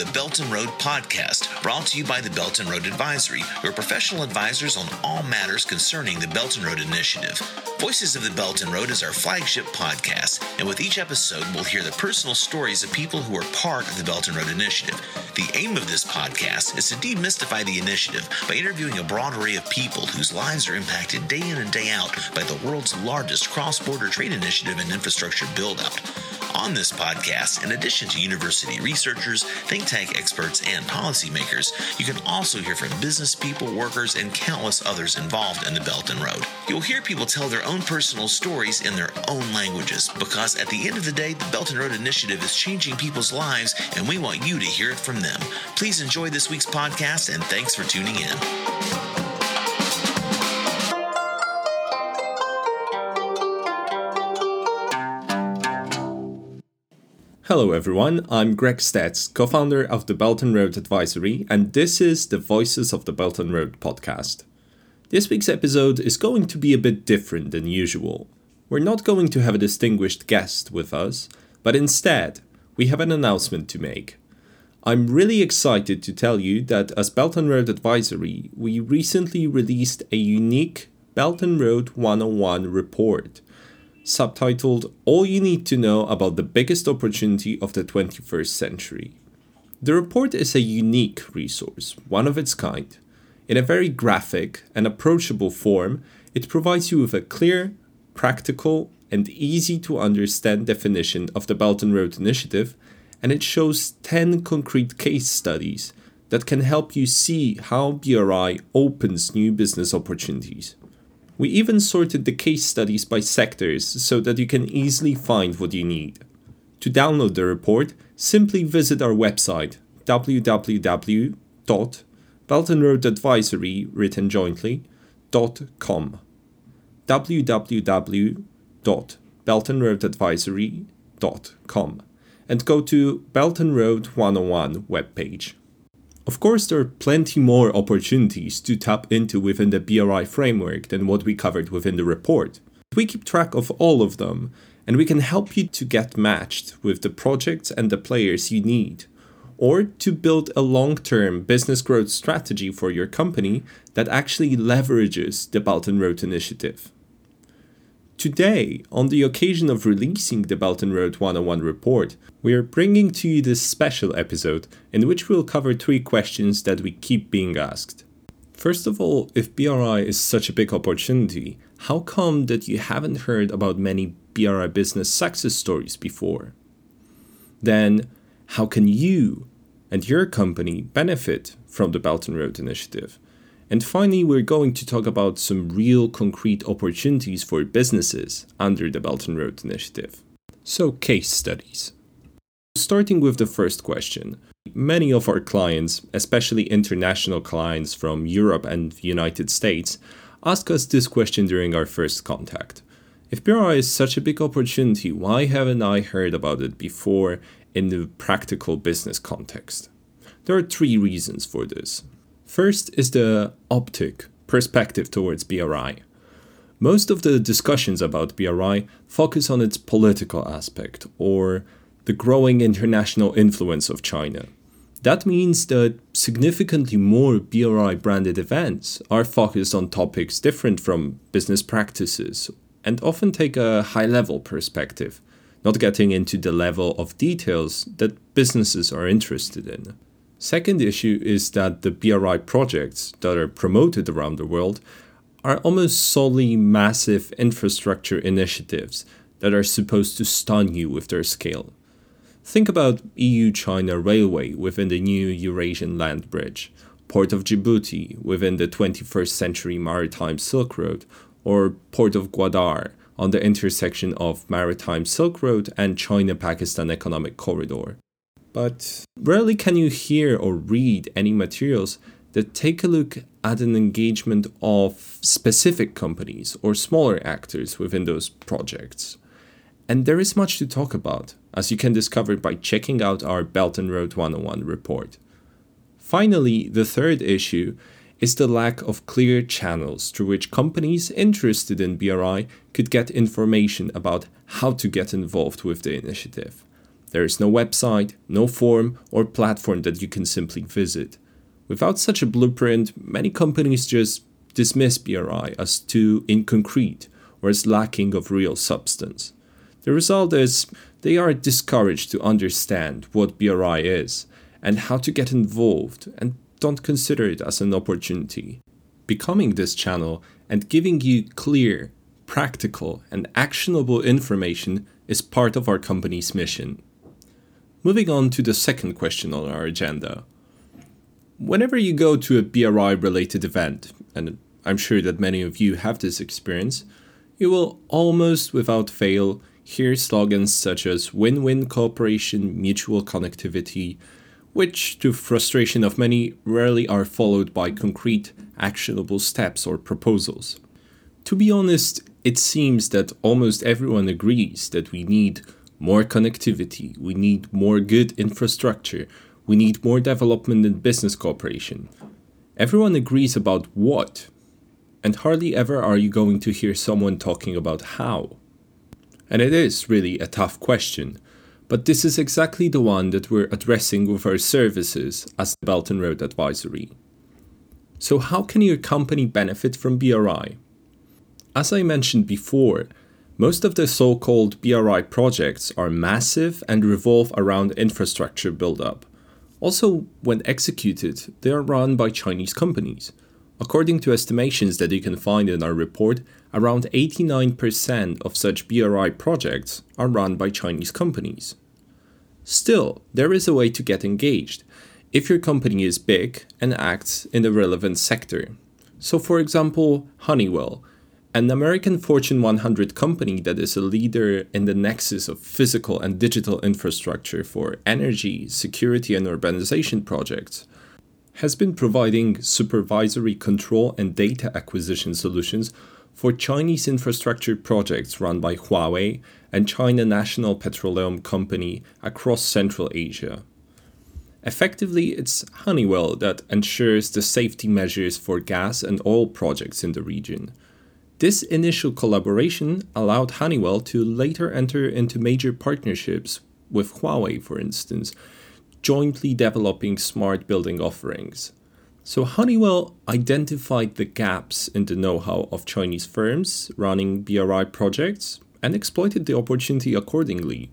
The Belt and Road podcast, brought to you by the Belt and Road Advisory, your professional advisors on all matters concerning the Belt and Road Initiative. Voices of the Belt and Road is our flagship podcast, and with each episode, we'll hear the personal stories of people who are part of the Belt and Road Initiative. The aim of this podcast is to demystify the initiative by interviewing a broad array of people whose lives are impacted day in and day out by the world's largest cross border trade initiative and infrastructure build out. On this podcast, in addition to university researchers, think tank experts, and policymakers, you can also hear from business people, workers, and countless others involved in the Belt and Road. You'll hear people tell their own personal stories in their own languages because at the end of the day, the Belt and Road Initiative is changing people's lives, and we want you to hear it from them. Please enjoy this week's podcast, and thanks for tuning in. Hello everyone, I'm Greg Stetz, co-founder of the Belt and Road Advisory, and this is the Voices of the Belt and Road podcast. This week's episode is going to be a bit different than usual. We're not going to have a distinguished guest with us, but instead, we have an announcement to make. I'm really excited to tell you that as Belt and Road Advisory, we recently released a unique Belt and Road 101 report subtitled All You Need to Know About the Biggest Opportunity of the 21st Century. The report is a unique resource, one of its kind. In a very graphic and approachable form, it provides you with a clear, practical, and easy to understand definition of the Belt and Road Initiative, and it shows 10 concrete case studies that can help you see how BRI opens new business opportunities. We even sorted the case studies by sectors so that you can easily find what you need. To download the report, simply visit our website www.beltandroadadvisory written jointly .com www.beltandroadadvisory.com and go to Belt and Road 101 webpage. Of course, there are plenty more opportunities to tap into within the BRI framework than what we covered within the report. We keep track of all of them, and we can help you to get matched with the projects and the players you need, or to build a long term business growth strategy for your company that actually leverages the Belt and Road Initiative. Today, on the occasion of releasing the Belt and Road 101 report, we are bringing to you this special episode in which we'll cover three questions that we keep being asked. First of all, if BRI is such a big opportunity, how come that you haven't heard about many BRI business success stories before? Then, how can you and your company benefit from the Belt and Road Initiative? And finally, we're going to talk about some real concrete opportunities for businesses under the Belt and Road Initiative. So, case studies. Starting with the first question. Many of our clients, especially international clients from Europe and the United States, ask us this question during our first contact. If BRI is such a big opportunity, why haven't I heard about it before in the practical business context? There are three reasons for this. First is the optic perspective towards BRI. Most of the discussions about BRI focus on its political aspect or the growing international influence of China. That means that significantly more BRI branded events are focused on topics different from business practices and often take a high level perspective, not getting into the level of details that businesses are interested in. Second issue is that the BRI projects that are promoted around the world are almost solely massive infrastructure initiatives that are supposed to stun you with their scale. Think about EU China Railway within the new Eurasian Land Bridge, Port of Djibouti within the 21st century Maritime Silk Road, or Port of Gwadar on the intersection of Maritime Silk Road and China Pakistan Economic Corridor but rarely can you hear or read any materials that take a look at an engagement of specific companies or smaller actors within those projects. And there is much to talk about, as you can discover by checking out our Belt and Road 101 report. Finally, the third issue is the lack of clear channels through which companies interested in BRI could get information about how to get involved with the initiative. There is no website, no form, or platform that you can simply visit. Without such a blueprint, many companies just dismiss BRI as too inconcrete or as lacking of real substance. The result is they are discouraged to understand what BRI is and how to get involved and don't consider it as an opportunity. Becoming this channel and giving you clear, practical, and actionable information is part of our company's mission. Moving on to the second question on our agenda. Whenever you go to a BRI related event, and I'm sure that many of you have this experience, you will almost without fail hear slogans such as win win cooperation, mutual connectivity, which, to frustration of many, rarely are followed by concrete, actionable steps or proposals. To be honest, it seems that almost everyone agrees that we need more connectivity, we need more good infrastructure, we need more development and business cooperation. Everyone agrees about what, and hardly ever are you going to hear someone talking about how. And it is really a tough question, but this is exactly the one that we're addressing with our services as the Belt and Road Advisory. So, how can your company benefit from BRI? As I mentioned before, most of the so called BRI projects are massive and revolve around infrastructure buildup. Also, when executed, they are run by Chinese companies. According to estimations that you can find in our report, around 89% of such BRI projects are run by Chinese companies. Still, there is a way to get engaged if your company is big and acts in the relevant sector. So, for example, Honeywell, an American Fortune 100 company that is a leader in the nexus of physical and digital infrastructure for energy, security, and urbanization projects, has been providing supervisory control and data acquisition solutions for Chinese infrastructure projects run by Huawei and China National Petroleum Company across Central Asia. Effectively, it's Honeywell that ensures the safety measures for gas and oil projects in the region. This initial collaboration allowed Honeywell to later enter into major partnerships with Huawei, for instance, jointly developing smart building offerings. So Honeywell identified the gaps in the know how of Chinese firms running BRI projects and exploited the opportunity accordingly.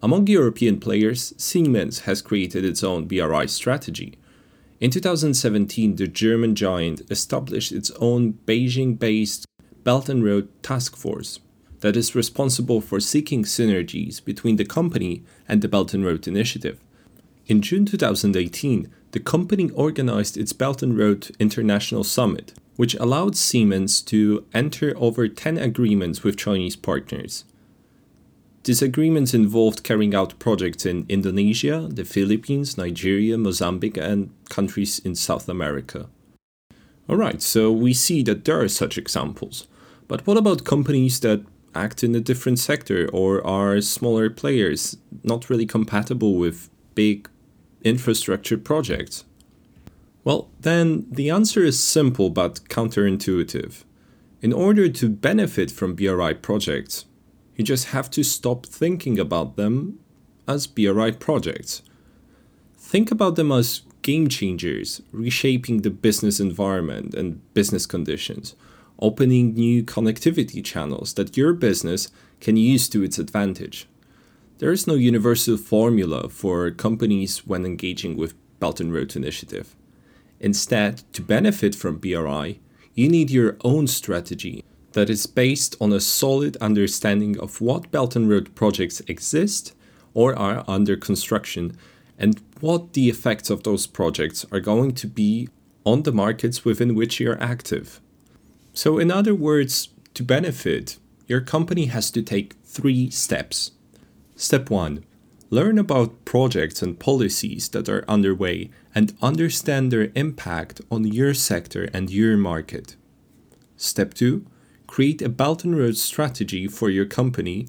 Among European players, Siemens has created its own BRI strategy. In 2017, the German giant established its own Beijing based Belt and Road Task Force that is responsible for seeking synergies between the company and the Belt and Road Initiative. In June 2018, the company organized its Belt and Road International Summit, which allowed Siemens to enter over 10 agreements with Chinese partners. These agreements involved carrying out projects in Indonesia, the Philippines, Nigeria, Mozambique, and countries in South America. Alright, so we see that there are such examples. But what about companies that act in a different sector or are smaller players, not really compatible with big infrastructure projects? Well, then the answer is simple but counterintuitive. In order to benefit from BRI projects, you just have to stop thinking about them as BRI projects. Think about them as game changers, reshaping the business environment and business conditions, opening new connectivity channels that your business can use to its advantage. There is no universal formula for companies when engaging with Belt and Road Initiative. Instead, to benefit from BRI, you need your own strategy that is based on a solid understanding of what Belt and Road projects exist or are under construction and what the effects of those projects are going to be on the markets within which you're active. So, in other words, to benefit, your company has to take three steps. Step 1 Learn about projects and policies that are underway and understand their impact on your sector and your market. Step 2 Create a Belt and Road strategy for your company,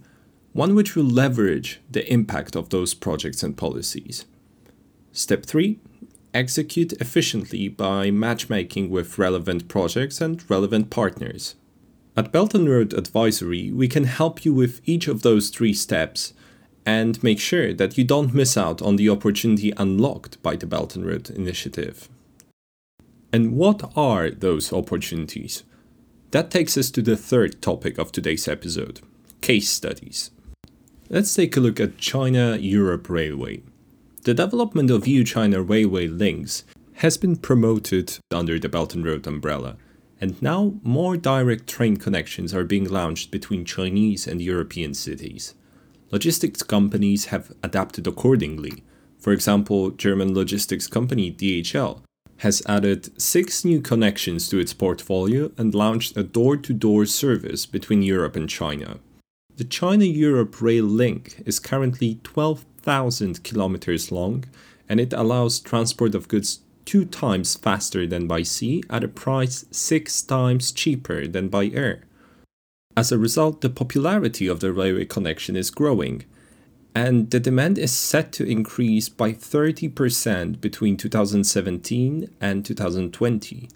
one which will leverage the impact of those projects and policies. Step 3 Execute efficiently by matchmaking with relevant projects and relevant partners. At Belt and Road Advisory, we can help you with each of those three steps and make sure that you don't miss out on the opportunity unlocked by the Belt and Road Initiative. And what are those opportunities? That takes us to the third topic of today's episode case studies. Let's take a look at China Europe Railway. The development of EU China railway links has been promoted under the Belt and Road umbrella, and now more direct train connections are being launched between Chinese and European cities. Logistics companies have adapted accordingly. For example, German logistics company DHL has added six new connections to its portfolio and launched a door to door service between Europe and China. The China Europe Rail Link is currently 12,000 kilometers long and it allows transport of goods two times faster than by sea at a price six times cheaper than by air. As a result, the popularity of the railway connection is growing and the demand is set to increase by 30% between 2017 and 2020.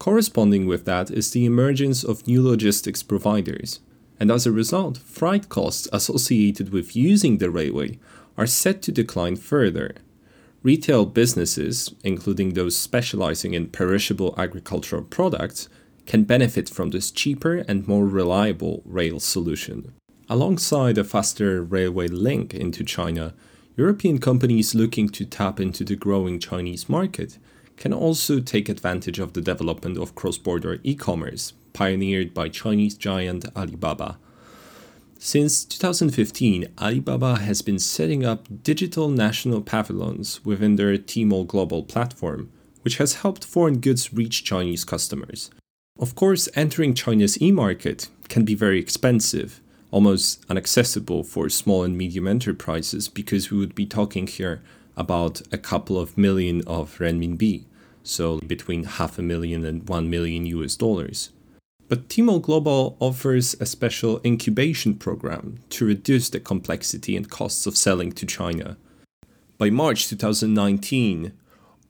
Corresponding with that is the emergence of new logistics providers, and as a result, freight costs associated with using the railway are set to decline further. Retail businesses, including those specializing in perishable agricultural products, can benefit from this cheaper and more reliable rail solution. Alongside a faster railway link into China, European companies looking to tap into the growing Chinese market can also take advantage of the development of cross border e commerce pioneered by Chinese giant Alibaba. Since 2015, Alibaba has been setting up digital national pavilions within their Tmall global platform, which has helped foreign goods reach Chinese customers. Of course, entering China's e market can be very expensive, almost inaccessible for small and medium enterprises because we would be talking here about a couple of million of renminbi, so between half a million and one million US dollars. But Tmall Global offers a special incubation program to reduce the complexity and costs of selling to China. By March 2019,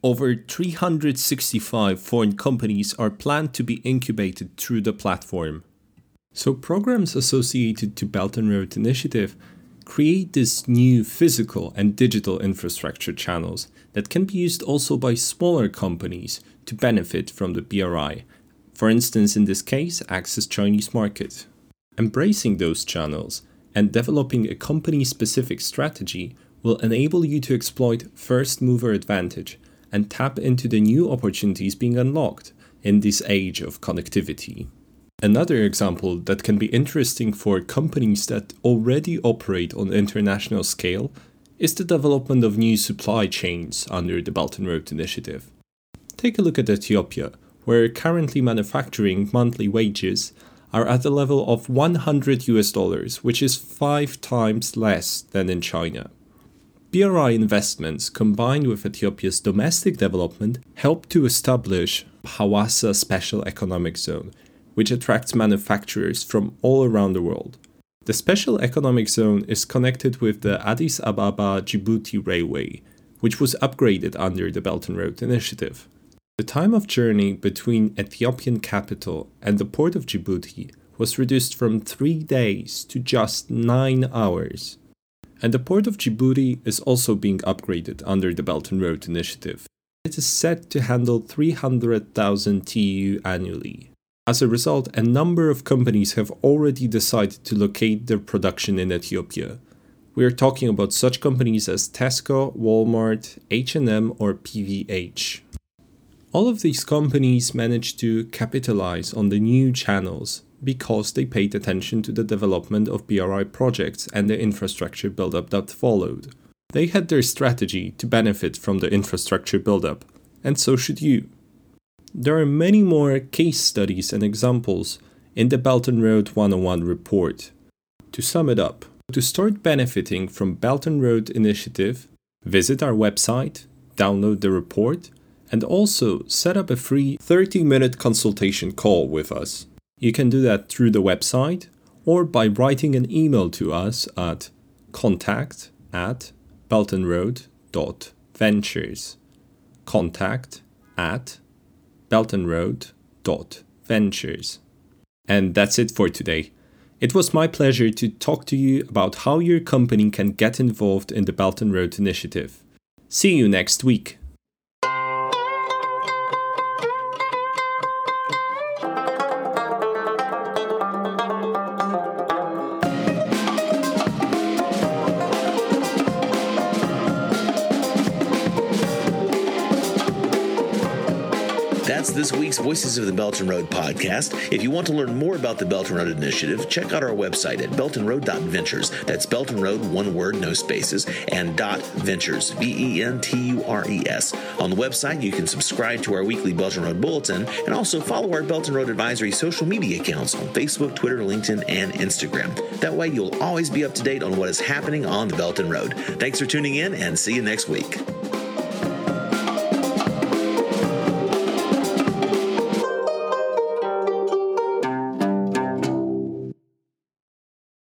over 365 foreign companies are planned to be incubated through the platform. So programs associated to Belt and Road Initiative create this new physical and digital infrastructure channels that can be used also by smaller companies to benefit from the BRI. For instance, in this case, access Chinese market. Embracing those channels and developing a company specific strategy will enable you to exploit first mover advantage and tap into the new opportunities being unlocked in this age of connectivity. Another example that can be interesting for companies that already operate on international scale is the development of new supply chains under the Belt and Road Initiative. Take a look at Ethiopia, where currently manufacturing monthly wages are at the level of 100 US dollars, which is 5 times less than in China. BRI investments combined with Ethiopia's domestic development help to establish Hawassa Special Economic Zone, which attracts manufacturers from all around the world. The Special Economic Zone is connected with the Addis Ababa Djibouti Railway, which was upgraded under the Belt and Road Initiative. The time of journey between Ethiopian capital and the port of Djibouti was reduced from three days to just nine hours. And the port of Djibouti is also being upgraded under the Belt and Road Initiative. It is set to handle 300,000 TEU annually. As a result, a number of companies have already decided to locate their production in Ethiopia. We are talking about such companies as Tesco, Walmart, H&M or PVH. All of these companies managed to capitalize on the new channels because they paid attention to the development of BRI projects and the infrastructure buildup that followed. They had their strategy to benefit from the infrastructure buildup, and so should you. There are many more case studies and examples in the Belt and Road 101 report. To sum it up, to start benefiting from Belt and Road initiative, visit our website, download the report, and also set up a free 30 minute consultation call with us. You can do that through the website or by writing an email to us at contact at beltandroad.ventures. Contact at beltandroad.ventures. And that's it for today. It was my pleasure to talk to you about how your company can get involved in the Belt and Road Initiative. See you next week. Voices of the Belt and Road podcast. If you want to learn more about the Belt and Road Initiative, check out our website at beltandroad.ventures. That's Belt and Road, one word, no spaces, and dot ventures, V E N T U R E S. On the website, you can subscribe to our weekly Belt and Road Bulletin and also follow our Belt and Road Advisory social media accounts on Facebook, Twitter, LinkedIn, and Instagram. That way, you'll always be up to date on what is happening on the Belt and Road. Thanks for tuning in and see you next week.